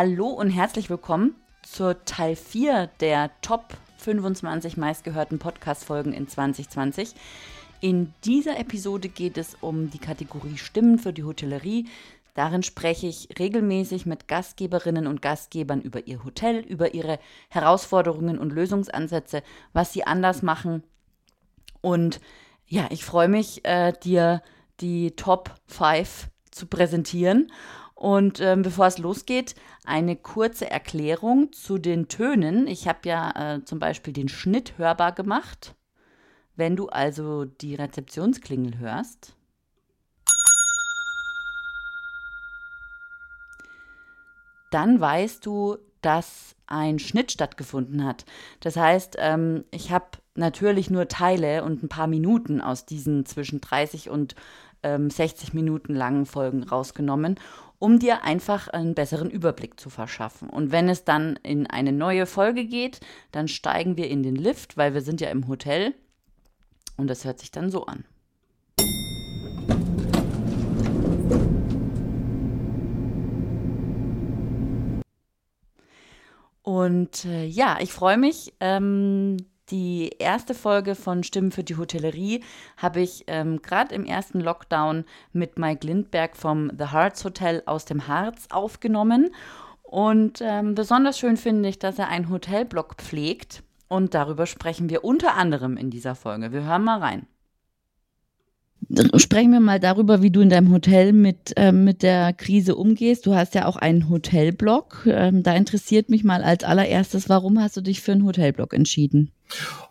hallo und herzlich willkommen zur Teil 4 der Top 25 meistgehörten Podcast-Folgen in 2020. In dieser Episode geht es um die Kategorie Stimmen für die Hotellerie. Darin spreche ich regelmäßig mit Gastgeberinnen und Gastgebern über ihr Hotel, über ihre Herausforderungen und Lösungsansätze, was sie anders machen. Und ja, ich freue mich, äh, dir die Top 5 zu präsentieren. Und ähm, bevor es losgeht, eine kurze Erklärung zu den Tönen. Ich habe ja äh, zum Beispiel den Schnitt hörbar gemacht. Wenn du also die Rezeptionsklingel hörst, dann weißt du, dass ein Schnitt stattgefunden hat. Das heißt, ähm, ich habe natürlich nur Teile und ein paar Minuten aus diesen zwischen 30 und ähm, 60 Minuten langen Folgen rausgenommen um dir einfach einen besseren Überblick zu verschaffen. Und wenn es dann in eine neue Folge geht, dann steigen wir in den Lift, weil wir sind ja im Hotel. Und das hört sich dann so an. Und äh, ja, ich freue mich, ähm, die erste Folge von Stimmen für die Hotellerie habe ich ähm, gerade im ersten Lockdown mit Mike Lindberg vom The Hearts Hotel aus dem Harz aufgenommen. Und ähm, besonders schön finde ich, dass er einen Hotelblog pflegt. Und darüber sprechen wir unter anderem in dieser Folge. Wir hören mal rein sprechen wir mal darüber, wie du in deinem Hotel mit, äh, mit der Krise umgehst. Du hast ja auch einen Hotelblog. Ähm, da interessiert mich mal als allererstes, warum hast du dich für einen Hotelblog entschieden?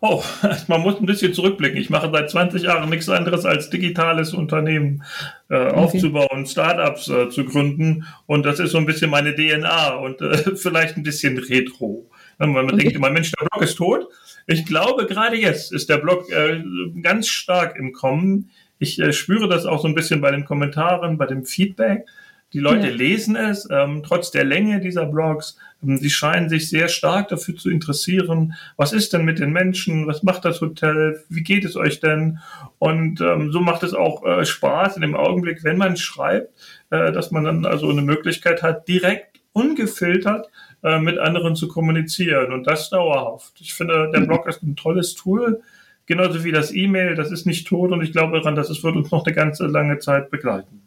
Oh, man muss ein bisschen zurückblicken. Ich mache seit 20 Jahren nichts anderes als digitales Unternehmen äh, okay. aufzubauen, Startups äh, zu gründen. Und das ist so ein bisschen meine DNA und äh, vielleicht ein bisschen retro. Wenn man okay. denkt immer, Mensch, der Blog ist tot. Ich glaube, gerade jetzt ist der Blog äh, ganz stark im Kommen ich äh, spüre das auch so ein bisschen bei den Kommentaren, bei dem Feedback. Die Leute ja. lesen es, ähm, trotz der Länge dieser Blogs. Ähm, sie scheinen sich sehr stark dafür zu interessieren. Was ist denn mit den Menschen? Was macht das Hotel? Wie geht es euch denn? Und ähm, so macht es auch äh, Spaß in dem Augenblick, wenn man schreibt, äh, dass man dann also eine Möglichkeit hat, direkt ungefiltert äh, mit anderen zu kommunizieren und das dauerhaft. Ich finde, der. Blog ist ein tolles Tool Genauso wie das E-Mail, das ist nicht tot und ich glaube daran, dass es wird uns noch eine ganze lange Zeit begleiten.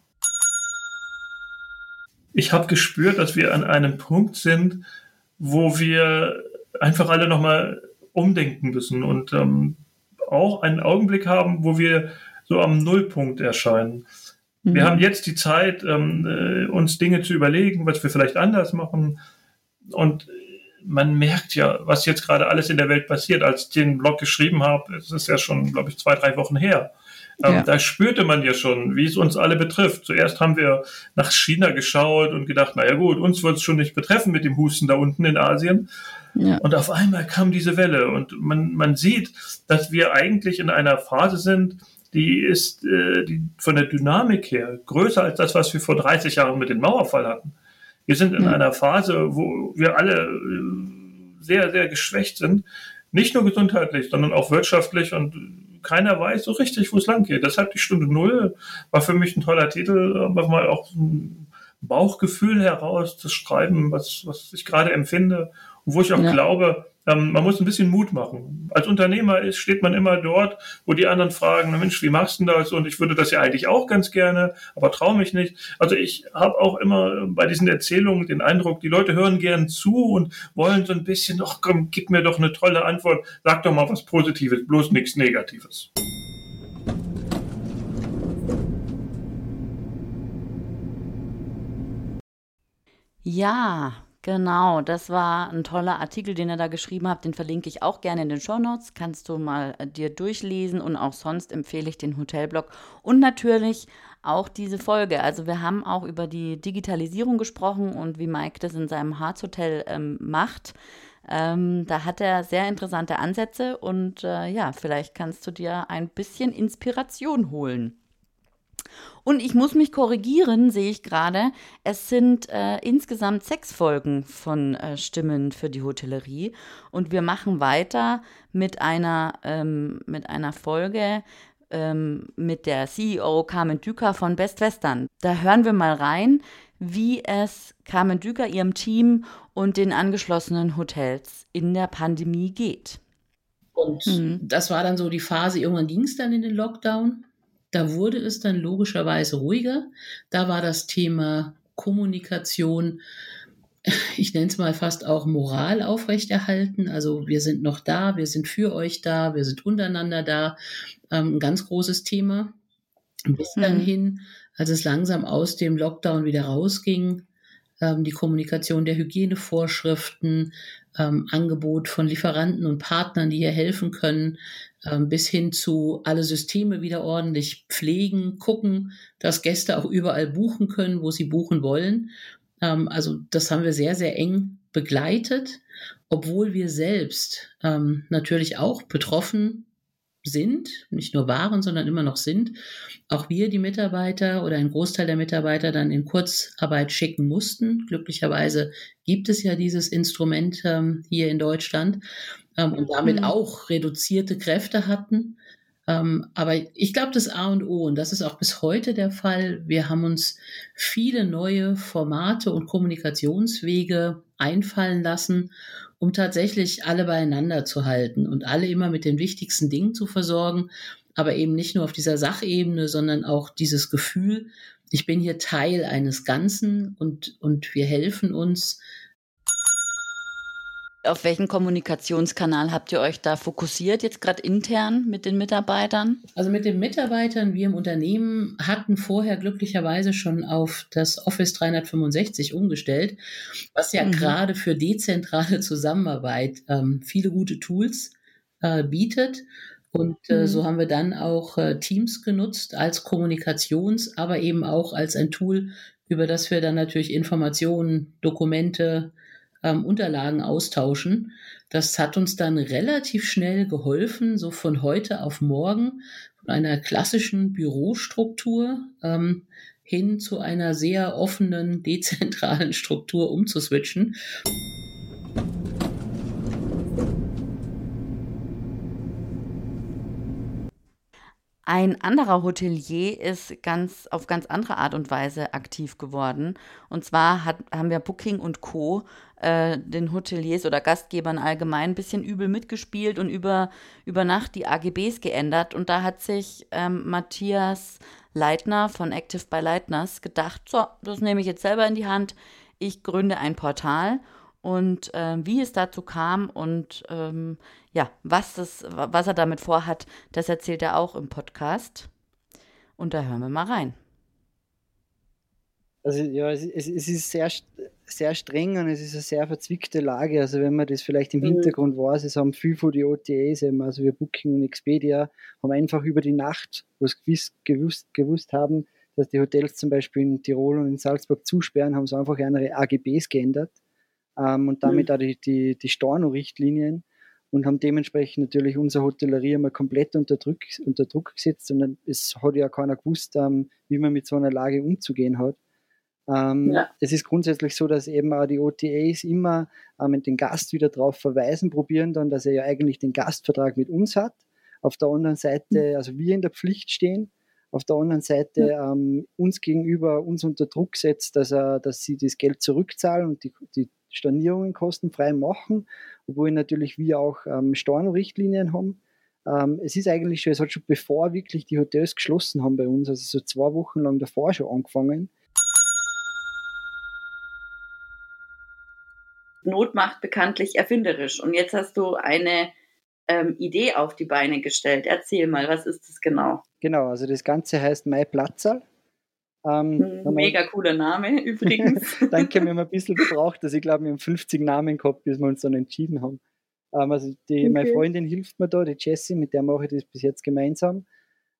Ich habe gespürt, dass wir an einem Punkt sind, wo wir einfach alle nochmal umdenken müssen und ähm, auch einen Augenblick haben, wo wir so am Nullpunkt erscheinen. Mhm. Wir haben jetzt die Zeit, ähm, äh, uns Dinge zu überlegen, was wir vielleicht anders machen. Und man merkt ja, was jetzt gerade alles in der Welt passiert. Als ich den Blog geschrieben habe, es ist ja schon, glaube ich, zwei, drei Wochen her. Ähm, ja. Da spürte man ja schon, wie es uns alle betrifft. Zuerst haben wir nach China geschaut und gedacht, naja gut, uns wird es schon nicht betreffen mit dem Husten da unten in Asien. Ja. Und auf einmal kam diese Welle und man, man sieht, dass wir eigentlich in einer Phase sind, die ist äh, die von der Dynamik her größer als das, was wir vor 30 Jahren mit dem Mauerfall hatten. Wir sind in einer Phase, wo wir alle äh, sehr, sehr geschwächt sind. Nicht nur gesundheitlich, sondern auch wirtschaftlich und keiner weiß so richtig, wo es lang geht. Deshalb die Stunde Null war für mich ein toller Titel, aber mal auch ein Bauchgefühl heraus zu schreiben, was, was ich gerade empfinde und wo ich auch ja. glaube, ähm, man muss ein bisschen Mut machen. Als Unternehmer ist, steht man immer dort, wo die anderen fragen, Mensch, wie machst du das? Und ich würde das ja eigentlich auch ganz gerne, aber traue mich nicht. Also ich habe auch immer bei diesen Erzählungen den Eindruck, die Leute hören gern zu und wollen so ein bisschen, ach komm, gib mir doch eine tolle Antwort, sag doch mal was Positives, bloß nichts Negatives. Ja, Genau, das war ein toller Artikel, den er da geschrieben hat. Den verlinke ich auch gerne in den Show Notes. Kannst du mal äh, dir durchlesen und auch sonst empfehle ich den Hotelblog und natürlich auch diese Folge. Also wir haben auch über die Digitalisierung gesprochen und wie Mike das in seinem Harzhotel ähm, macht. Ähm, da hat er sehr interessante Ansätze und äh, ja, vielleicht kannst du dir ein bisschen Inspiration holen. Und ich muss mich korrigieren, sehe ich gerade. Es sind äh, insgesamt sechs Folgen von äh, Stimmen für die Hotellerie. Und wir machen weiter mit einer, ähm, mit einer Folge, ähm, mit der CEO Carmen Düker von Best Western. Da hören wir mal rein, wie es Carmen Düker, ihrem Team und den angeschlossenen Hotels in der Pandemie geht. Und mhm. das war dann so die Phase, irgendwann ging es dann in den Lockdown. Da wurde es dann logischerweise ruhiger. Da war das Thema Kommunikation, ich nenne es mal fast auch Moral aufrechterhalten. Also wir sind noch da, wir sind für euch da, wir sind untereinander da. Ähm, ein ganz großes Thema. Bis mhm. dann hin, als es langsam aus dem Lockdown wieder rausging, die Kommunikation der Hygienevorschriften, ähm, Angebot von Lieferanten und Partnern, die hier helfen können, ähm, bis hin zu alle Systeme wieder ordentlich pflegen, gucken, dass Gäste auch überall buchen können, wo sie buchen wollen. Ähm, also das haben wir sehr, sehr eng begleitet, obwohl wir selbst ähm, natürlich auch betroffen sind, nicht nur waren, sondern immer noch sind, auch wir die Mitarbeiter oder ein Großteil der Mitarbeiter dann in Kurzarbeit schicken mussten. Glücklicherweise gibt es ja dieses Instrument ähm, hier in Deutschland ähm, und damit mhm. auch reduzierte Kräfte hatten. Ähm, aber ich glaube, das A und O, und das ist auch bis heute der Fall, wir haben uns viele neue Formate und Kommunikationswege einfallen lassen, um tatsächlich alle beieinander zu halten und alle immer mit den wichtigsten Dingen zu versorgen, aber eben nicht nur auf dieser Sachebene, sondern auch dieses Gefühl, ich bin hier Teil eines Ganzen und, und wir helfen uns, auf welchen Kommunikationskanal habt ihr euch da fokussiert, jetzt gerade intern mit den Mitarbeitern? Also mit den Mitarbeitern, wir im Unternehmen hatten vorher glücklicherweise schon auf das Office 365 umgestellt, was ja mhm. gerade für dezentrale Zusammenarbeit ähm, viele gute Tools äh, bietet. Und äh, mhm. so haben wir dann auch äh, Teams genutzt als Kommunikations-, aber eben auch als ein Tool, über das wir dann natürlich Informationen, Dokumente, ähm, Unterlagen austauschen. Das hat uns dann relativ schnell geholfen, so von heute auf morgen von einer klassischen Bürostruktur ähm, hin zu einer sehr offenen, dezentralen Struktur umzuswitchen. Ein anderer Hotelier ist ganz auf ganz andere Art und Weise aktiv geworden. Und zwar hat, haben wir Booking und Co. Äh, den Hoteliers oder Gastgebern allgemein ein bisschen übel mitgespielt und über, über Nacht die AGBs geändert. Und da hat sich ähm, Matthias Leitner von Active by Leitners gedacht, so, das nehme ich jetzt selber in die Hand. Ich gründe ein Portal und äh, wie es dazu kam und ähm, ja, was, das, was er damit vorhat, das erzählt er auch im Podcast. Und da hören wir mal rein. Also ja, es, es, es ist sehr, sehr streng und es ist eine sehr verzwickte Lage. Also wenn man das vielleicht im mhm. Hintergrund weiß, es haben viel von die OTAs, eben, also wir Booking und Expedia, haben einfach über die Nacht, wo es gewiss, gewusst, gewusst haben, dass die Hotels zum Beispiel in Tirol und in Salzburg zusperren, haben sie einfach ihre AGBs geändert ähm, und damit mhm. auch die, die, die Storno-Richtlinien und haben dementsprechend natürlich unsere Hotellerie einmal komplett unter Druck, unter Druck gesetzt und es hat ja keiner gewusst, ähm, wie man mit so einer Lage umzugehen hat. Ähm, ja. Es ist grundsätzlich so, dass eben auch die OTAs immer ähm, den Gast wieder darauf verweisen, probieren dann, dass er ja eigentlich den Gastvertrag mit uns hat. Auf der anderen Seite, mhm. also wir in der Pflicht stehen, auf der anderen Seite ähm, uns gegenüber uns unter Druck setzt, dass, er, dass sie das Geld zurückzahlen und die, die Stornierungen kostenfrei machen, obwohl natürlich wir auch ähm, Stornorichtlinien haben. Ähm, es ist eigentlich schon, es hat schon bevor wirklich die Hotels geschlossen haben bei uns, also so zwei Wochen lang davor schon angefangen. Not macht bekanntlich erfinderisch. Und jetzt hast du eine ähm, Idee auf die Beine gestellt. Erzähl mal, was ist das genau? Genau, also das Ganze heißt Mai Platzal. Ähm, hm, Mega cooler Name übrigens. Danke, wir haben ein bisschen gebraucht. Also ich glaube, wir haben 50 Namen gehabt, bis wir uns dann entschieden haben. Ähm, also die, okay. meine Freundin hilft mir da, die Jessie, mit der mache ich das bis jetzt gemeinsam.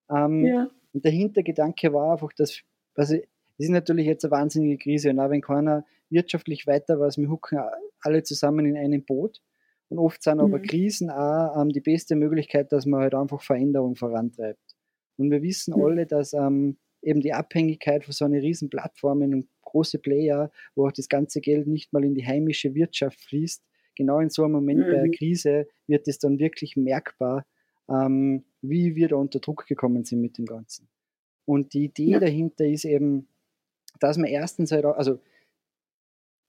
Ähm, ja. Und der Hintergedanke war einfach, dass, also es ist natürlich jetzt eine wahnsinnige Krise und auch wenn keiner wirtschaftlich weiter was, wir hucken alle zusammen in einem Boot. Und oft sind aber mhm. Krisen auch ähm, die beste Möglichkeit, dass man halt einfach Veränderung vorantreibt. Und wir wissen mhm. alle, dass ähm, eben die Abhängigkeit von so einer riesen Plattformen und große Player, wo auch das ganze Geld nicht mal in die heimische Wirtschaft fließt, genau in so einem Moment mhm. bei einer Krise wird es dann wirklich merkbar. Ähm, wie wir da unter Druck gekommen sind mit dem Ganzen. Und die Idee ja. dahinter ist eben, dass man erstens halt, auch, also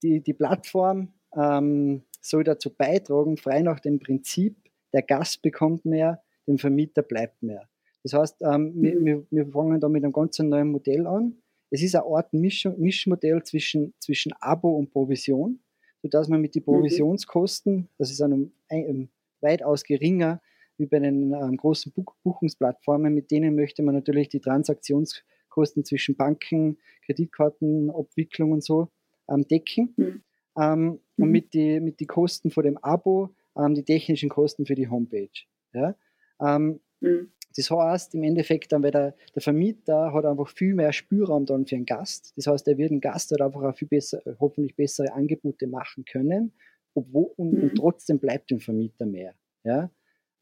die, die Plattform ähm, soll dazu beitragen, frei nach dem Prinzip, der Gast bekommt mehr, dem Vermieter bleibt mehr. Das heißt, ähm, mhm. wir, wir, fangen da mit einem ganz neuen Modell an. Es ist eine Art Misch, Mischmodell zwischen, zwischen Abo und Provision, sodass man mit den mhm. Provisionskosten, das ist einem, einem weitaus geringer wie bei den ähm, großen Buch Buchungsplattformen, mit denen möchte man natürlich die Transaktionskosten zwischen Banken, Kreditkarten, Abwicklung und so ähm, decken. Mhm. Ähm, und mhm. mit den mit die Kosten vor dem Abo ähm, die technischen Kosten für die Homepage. Ja? Ähm, mhm. Das heißt, im Endeffekt dann, weil der, der, Vermieter hat einfach viel mehr Spielraum dann für einen Gast. Das heißt, er wird ein Gast halt einfach auch viel besser, hoffentlich bessere Angebote machen können, obwohl, und, mhm. und trotzdem bleibt dem Vermieter mehr. Ja?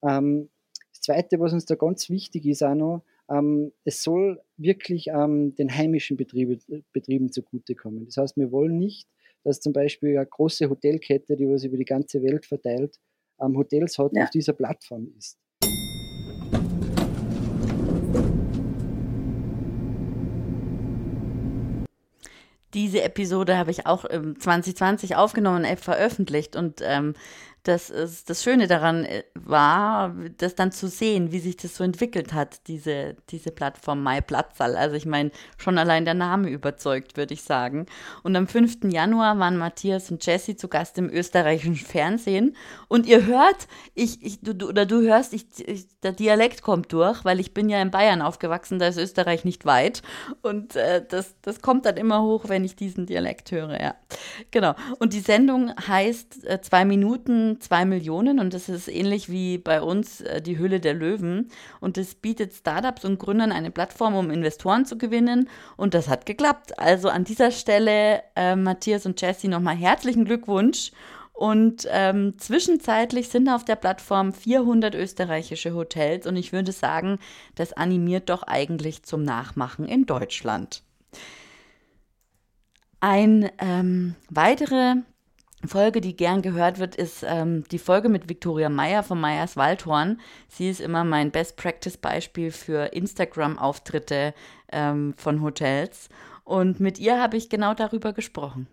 Ähm, das Zweite, was uns da ganz wichtig ist auch noch, ähm, es soll wirklich ähm, den heimischen Betriebe, Betrieben zugutekommen. Das heißt, wir wollen nicht, dass zum Beispiel eine große Hotelkette, die was über die ganze Welt verteilt, ähm, Hotels hat, ja. auf dieser Plattform ist. Diese Episode habe ich auch im 2020 aufgenommen und veröffentlicht. Und ähm, das, ist, das Schöne daran äh, war, das dann zu sehen, wie sich das so entwickelt hat, diese, diese Plattform MyPlatzal. Also ich meine, schon allein der Name überzeugt, würde ich sagen. Und am 5. Januar waren Matthias und Jesse zu Gast im österreichischen Fernsehen. Und ihr hört, ich, ich du, oder du hörst, ich, ich, der Dialekt kommt durch, weil ich bin ja in Bayern aufgewachsen, da ist Österreich nicht weit. Und äh, das, das kommt dann immer hoch, wenn ich diesen Dialekt höre, ja. Genau. Und die Sendung heißt äh, zwei Minuten zwei Millionen und das ist ähnlich wie bei uns äh, die Hülle der Löwen. Und das bietet Startups und Gründern eine Plattform, um Investoren zu gewinnen. Und das hat geklappt. Also an dieser Stelle, äh, Matthias und Jesse, nochmal herzlichen Glückwunsch. Und ähm, zwischenzeitlich sind auf der Plattform 400 österreichische Hotels und ich würde sagen, das animiert doch eigentlich zum Nachmachen in Deutschland. Ein ähm, weitere Folge, die gern gehört wird, ist ähm, die Folge mit Viktoria Meyer von Meyers Waldhorn. Sie ist immer mein Best-Practice-Beispiel für Instagram-Auftritte ähm, von Hotels. Und mit ihr habe ich genau darüber gesprochen.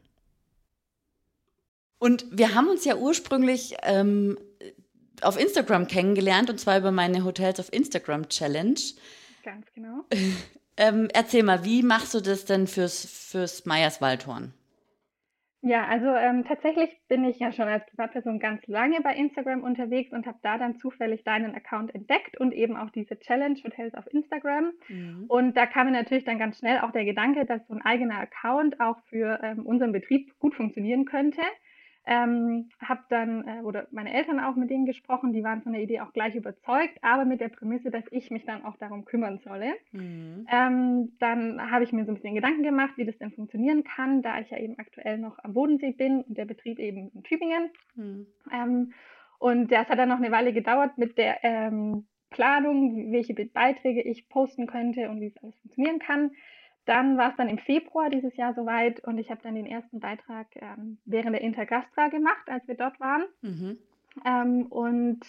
Und wir haben uns ja ursprünglich ähm, auf Instagram kennengelernt, und zwar über meine Hotels auf Instagram Challenge. Ganz genau. Ähm, erzähl mal, wie machst du das denn fürs, fürs Meyers Waldhorn? Ja, also ähm, tatsächlich bin ich ja schon als Privatperson ganz lange bei Instagram unterwegs und habe da dann zufällig deinen Account entdeckt und eben auch diese Challenge Hotels auf Instagram. Mhm. Und da kam mir natürlich dann ganz schnell auch der Gedanke, dass so ein eigener Account auch für ähm, unseren Betrieb gut funktionieren könnte. Ähm, habe dann, äh, oder meine Eltern auch mit denen gesprochen, die waren von der Idee auch gleich überzeugt, aber mit der Prämisse, dass ich mich dann auch darum kümmern solle. Mhm. Ähm, dann habe ich mir so ein bisschen Gedanken gemacht, wie das denn funktionieren kann, da ich ja eben aktuell noch am Bodensee bin und der Betrieb eben in Tübingen. Mhm. Ähm, und das hat dann noch eine Weile gedauert mit der ähm, Planung, welche Beiträge ich posten könnte und wie es alles funktionieren kann. Dann war es dann im Februar dieses Jahr soweit und ich habe dann den ersten Beitrag ähm, während der Intergastra gemacht, als wir dort waren. Mhm. Ähm, und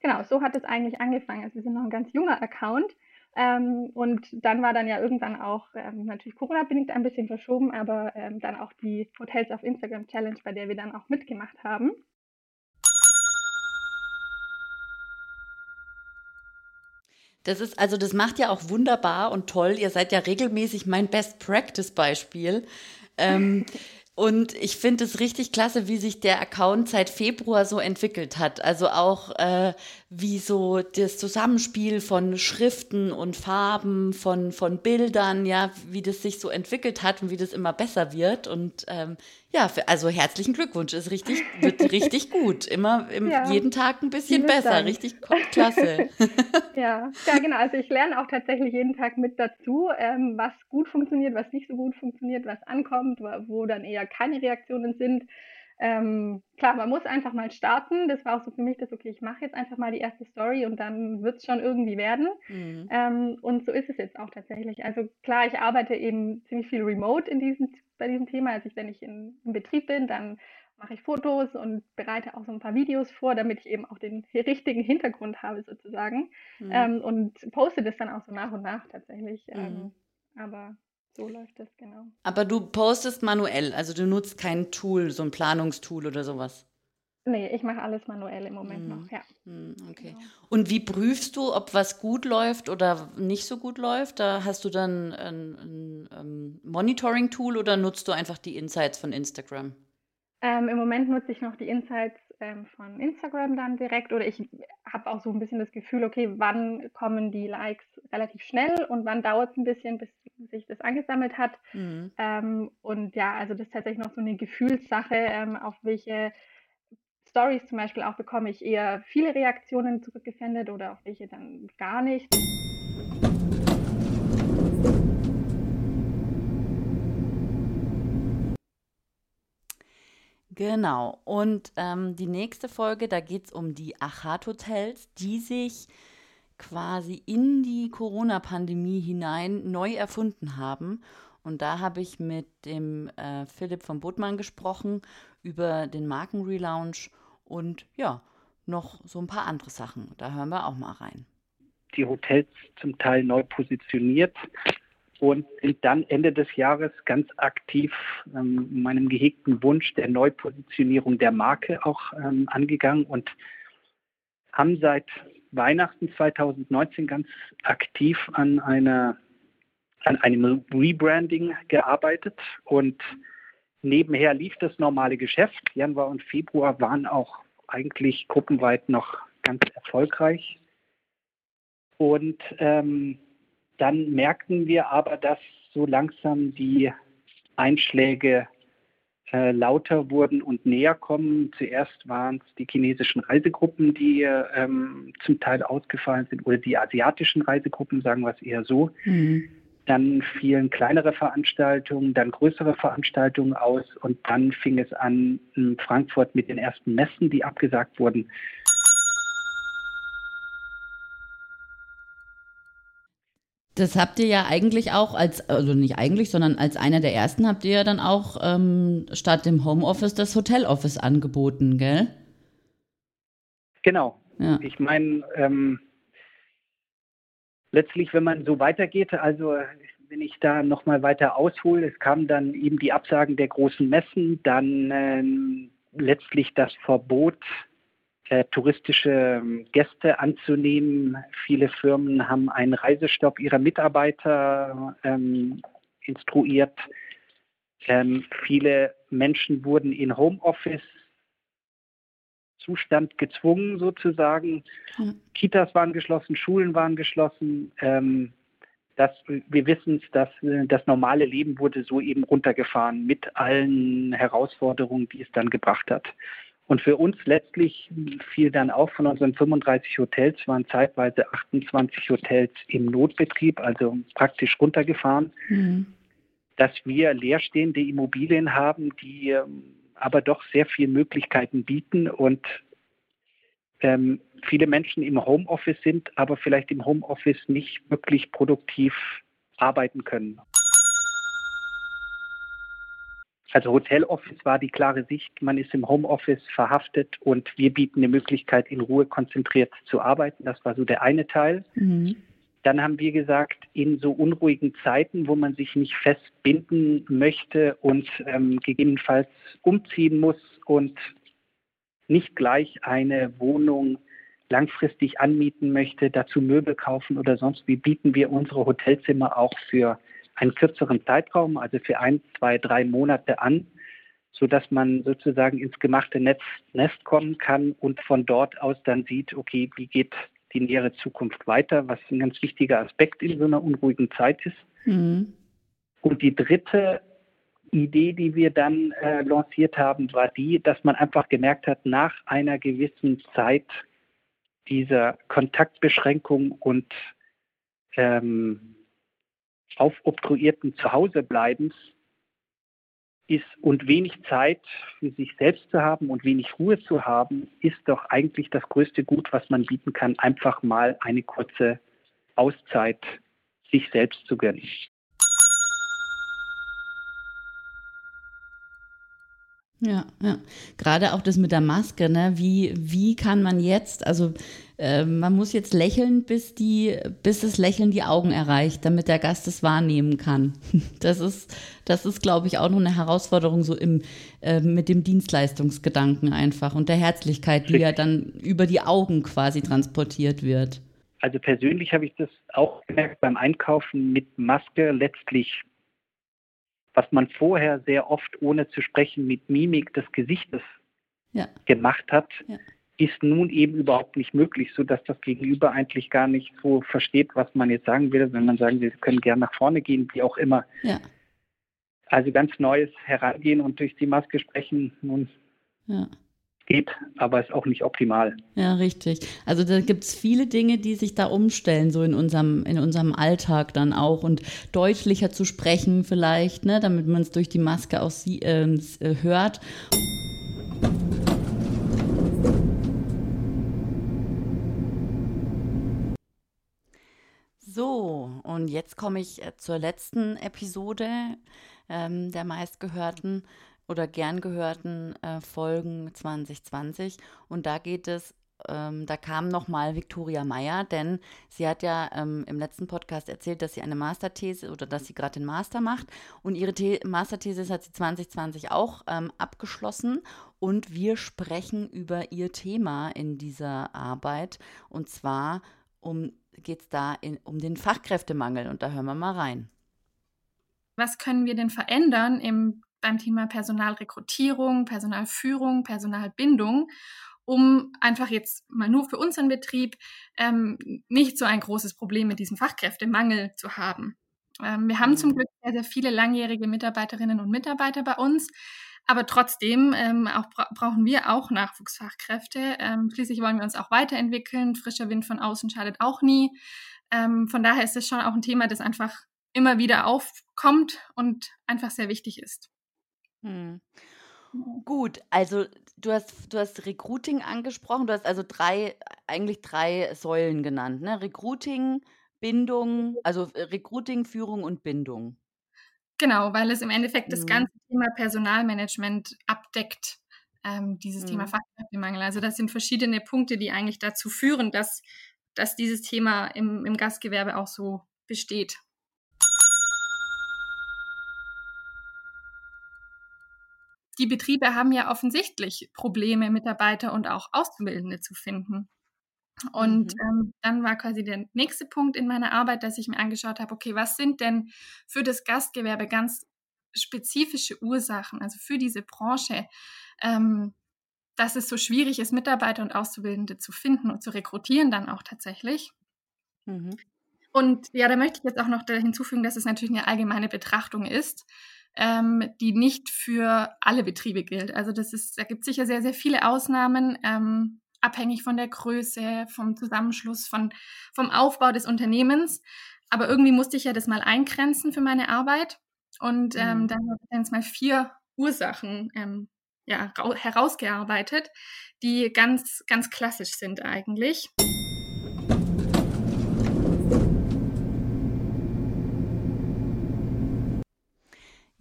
genau, so hat es eigentlich angefangen. Also wir sind noch ein ganz junger Account. Ähm, und dann war dann ja irgendwann auch ähm, natürlich Corona-bedingt ein bisschen verschoben, aber ähm, dann auch die Hotels auf Instagram Challenge, bei der wir dann auch mitgemacht haben. Das ist, also das macht ja auch wunderbar und toll. Ihr seid ja regelmäßig mein Best Practice Beispiel. Ähm, und ich finde es richtig klasse, wie sich der Account seit Februar so entwickelt hat. Also auch äh, wie so das Zusammenspiel von Schriften und Farben, von, von Bildern, ja, wie das sich so entwickelt hat und wie das immer besser wird. Und ähm, ja, also herzlichen Glückwunsch, ist richtig, wird richtig gut. Immer im, ja, jeden Tag ein bisschen besser, Dank. richtig klasse. ja, ja, genau. Also ich lerne auch tatsächlich jeden Tag mit dazu, ähm, was gut funktioniert, was nicht so gut funktioniert, was ankommt, wo dann eher keine Reaktionen sind. Ähm, klar, man muss einfach mal starten. Das war auch so für mich das, okay, ich mache jetzt einfach mal die erste Story und dann wird es schon irgendwie werden. Mhm. Ähm, und so ist es jetzt auch tatsächlich. Also klar, ich arbeite eben ziemlich viel remote in diesem, bei diesem Thema. Also ich, wenn ich in, im Betrieb bin, dann mache ich Fotos und bereite auch so ein paar Videos vor, damit ich eben auch den richtigen Hintergrund habe sozusagen mhm. ähm, und poste das dann auch so nach und nach tatsächlich. Mhm. Ähm, aber so läuft das genau. Aber du postest manuell, also du nutzt kein Tool, so ein Planungstool oder sowas. Nee, ich mache alles manuell im Moment hm. noch, ja. Hm, okay. Genau. Und wie prüfst du, ob was gut läuft oder nicht so gut läuft? Da hast du dann ein, ein, ein ähm, Monitoring-Tool oder nutzt du einfach die Insights von Instagram? Ähm, Im Moment nutze ich noch die Insights ähm, von Instagram dann direkt oder ich habe auch so ein bisschen das Gefühl, okay, wann kommen die Likes relativ schnell und wann dauert es ein bisschen, bis sich das angesammelt hat. Mhm. Ähm, und ja, also das ist tatsächlich noch so eine Gefühlssache, ähm, auf welche Stories zum Beispiel auch bekomme ich eher viele Reaktionen zurückgesendet oder auf welche dann gar nicht. Genau. Und ähm, die nächste Folge, da geht es um die Achat-Hotels, die sich quasi in die Corona-Pandemie hinein neu erfunden haben. Und da habe ich mit dem äh, Philipp von Botmann gesprochen über den Markenrelaunch und ja, noch so ein paar andere Sachen. Da hören wir auch mal rein. Die Hotels zum Teil neu positioniert und sind dann Ende des Jahres ganz aktiv ähm, meinem gehegten Wunsch der Neupositionierung der Marke auch ähm, angegangen und haben seit Weihnachten 2019 ganz aktiv an einer an einem Rebranding gearbeitet und Nebenher lief das normale Geschäft. Januar und Februar waren auch eigentlich gruppenweit noch ganz erfolgreich. Und ähm, dann merkten wir aber, dass so langsam die Einschläge äh, lauter wurden und näher kommen. Zuerst waren es die chinesischen Reisegruppen, die ähm, zum Teil ausgefallen sind, oder die asiatischen Reisegruppen, sagen wir es eher so. Mhm dann fielen kleinere Veranstaltungen, dann größere Veranstaltungen aus und dann fing es an in Frankfurt mit den ersten Messen, die abgesagt wurden. Das habt ihr ja eigentlich auch als, also nicht eigentlich, sondern als einer der ersten habt ihr ja dann auch ähm, statt dem Homeoffice das Hoteloffice angeboten, gell? Genau. Ja. Ich meine, ähm, letztlich, wenn man so weitergeht, also wenn ich da nochmal weiter aushole, es kamen dann eben die Absagen der großen Messen, dann ähm, letztlich das Verbot, äh, touristische ähm, Gäste anzunehmen. Viele Firmen haben einen Reisestopp ihrer Mitarbeiter ähm, instruiert. Ähm, viele Menschen wurden in Homeoffice Zustand gezwungen sozusagen. Mhm. Kitas waren geschlossen, Schulen waren geschlossen. Ähm, das, wir wissen es, dass das normale Leben wurde so eben runtergefahren mit allen Herausforderungen, die es dann gebracht hat. Und für uns letztlich fiel dann auch von unseren 35 Hotels, waren zeitweise 28 Hotels im Notbetrieb, also praktisch runtergefahren, mhm. dass wir leerstehende Immobilien haben, die ähm, aber doch sehr viele Möglichkeiten bieten und ähm, viele Menschen im Homeoffice sind, aber vielleicht im Homeoffice nicht wirklich produktiv arbeiten können. Also Hoteloffice war die klare Sicht, man ist im Homeoffice verhaftet und wir bieten eine Möglichkeit, in Ruhe konzentriert zu arbeiten. Das war so der eine Teil. Mhm. Dann haben wir gesagt, in so unruhigen Zeiten, wo man sich nicht festbinden möchte und ähm, gegebenenfalls umziehen muss und nicht gleich eine Wohnung langfristig anmieten möchte, dazu Möbel kaufen oder sonst wie, bieten wir unsere Hotelzimmer auch für einen kürzeren Zeitraum, also für ein, zwei, drei Monate an, sodass man sozusagen ins gemachte Netz, Nest kommen kann und von dort aus dann sieht, okay, wie geht die nähere Zukunft weiter, was ein ganz wichtiger Aspekt in so einer unruhigen Zeit ist. Mhm. Und die dritte Idee, die wir dann äh, lanciert haben, war die, dass man einfach gemerkt hat, nach einer gewissen Zeit dieser Kontaktbeschränkung und ähm, aufobtruierten Zuhausebleibens ist und wenig Zeit für sich selbst zu haben und wenig Ruhe zu haben, ist doch eigentlich das größte Gut, was man bieten kann, einfach mal eine kurze Auszeit sich selbst zu gönnen. Ja, ja. Gerade auch das mit der Maske, ne? Wie, wie kann man jetzt, also äh, man muss jetzt lächeln, bis die, bis das Lächeln die Augen erreicht, damit der Gast es wahrnehmen kann. Das ist, das ist, glaube ich, auch noch eine Herausforderung so im, äh, mit dem Dienstleistungsgedanken einfach und der Herzlichkeit, die ja dann über die Augen quasi transportiert wird. Also persönlich habe ich das auch gemerkt beim Einkaufen mit Maske letztlich was man vorher sehr oft ohne zu sprechen mit Mimik des Gesichtes ja. gemacht hat, ja. ist nun eben überhaupt nicht möglich, sodass das Gegenüber eigentlich gar nicht so versteht, was man jetzt sagen will, wenn man sagen will, Sie können gerne nach vorne gehen, wie auch immer. Ja. Also ganz neues Herangehen und durch die Maske sprechen. Nun, ja geht, aber ist auch nicht optimal. Ja, richtig. Also da gibt es viele Dinge, die sich da umstellen, so in unserem, in unserem Alltag dann auch und deutlicher zu sprechen vielleicht, ne, damit man es durch die Maske auch sie, ähm, äh, hört. So, und jetzt komme ich äh, zur letzten Episode ähm, der meistgehörten oder gern gehörten äh, Folgen 2020. Und da geht es, ähm, da kam nochmal Viktoria Meyer, denn sie hat ja ähm, im letzten Podcast erzählt, dass sie eine Masterthese oder dass sie gerade den Master macht. Und ihre The Masterthese hat sie 2020 auch ähm, abgeschlossen. Und wir sprechen über ihr Thema in dieser Arbeit. Und zwar um, geht es da in, um den Fachkräftemangel. Und da hören wir mal rein. Was können wir denn verändern im beim Thema Personalrekrutierung, Personalführung, Personalbindung, um einfach jetzt mal nur für unseren Betrieb ähm, nicht so ein großes Problem mit diesem Fachkräftemangel zu haben. Ähm, wir haben zum mhm. Glück sehr, sehr viele langjährige Mitarbeiterinnen und Mitarbeiter bei uns. Aber trotzdem ähm, auch, bra brauchen wir auch Nachwuchsfachkräfte. Ähm, schließlich wollen wir uns auch weiterentwickeln. Frischer Wind von außen schadet auch nie. Ähm, von daher ist es schon auch ein Thema, das einfach immer wieder aufkommt und einfach sehr wichtig ist. Hm. Gut, also du hast, du hast Recruiting angesprochen. Du hast also drei, eigentlich drei Säulen genannt, ne? Recruiting, Bindung, also äh, Recruiting, Führung und Bindung. Genau, weil es im Endeffekt das mhm. ganze Thema Personalmanagement abdeckt, ähm, dieses Thema mhm. Fachkräftemangel. Also das sind verschiedene Punkte, die eigentlich dazu führen, dass, dass dieses Thema im, im Gastgewerbe auch so besteht. Die Betriebe haben ja offensichtlich Probleme, Mitarbeiter und auch Auszubildende zu finden. Und mhm. ähm, dann war quasi der nächste Punkt in meiner Arbeit, dass ich mir angeschaut habe, okay, was sind denn für das Gastgewerbe ganz spezifische Ursachen, also für diese Branche, ähm, dass es so schwierig ist, Mitarbeiter und Auszubildende zu finden und zu rekrutieren dann auch tatsächlich. Mhm. Und ja, da möchte ich jetzt auch noch hinzufügen, dass es natürlich eine allgemeine Betrachtung ist ähm, die nicht für alle Betriebe gilt. Also das ist, da gibt es sicher sehr, sehr viele Ausnahmen, ähm, abhängig von der Größe, vom Zusammenschluss, von, vom Aufbau des Unternehmens. Aber irgendwie musste ich ja das mal eingrenzen für meine Arbeit. Und ähm, mhm. dann habe ich jetzt mal vier Ursachen ähm, ja, herausgearbeitet, die ganz, ganz klassisch sind eigentlich.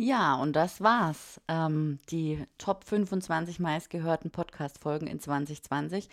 Ja, und das war's. Ähm, die Top 25 meistgehörten Podcast-Folgen in 2020.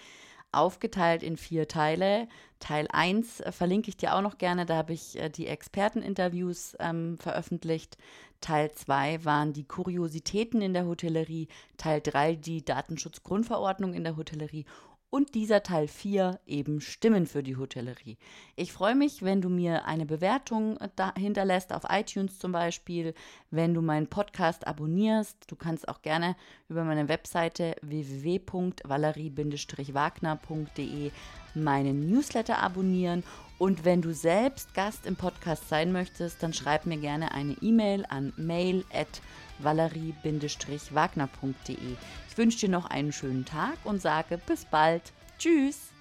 Aufgeteilt in vier Teile. Teil 1 äh, verlinke ich dir auch noch gerne, da habe ich äh, die Experteninterviews ähm, veröffentlicht. Teil 2 waren die Kuriositäten in der Hotellerie. Teil 3 die Datenschutzgrundverordnung in der Hotellerie und dieser Teil 4 eben Stimmen für die Hotellerie. Ich freue mich, wenn du mir eine Bewertung äh, hinterlässt, auf iTunes zum Beispiel, wenn du meinen Podcast abonnierst. Du kannst auch gerne über meine Webseite www.valerie-wagner.de meinen Newsletter abonnieren. Und wenn du selbst Gast im Podcast sein möchtest, dann schreib mir gerne eine E-Mail an mail valerie-wagner.de. Ich wünsche dir noch einen schönen Tag und sage bis bald. Tschüss!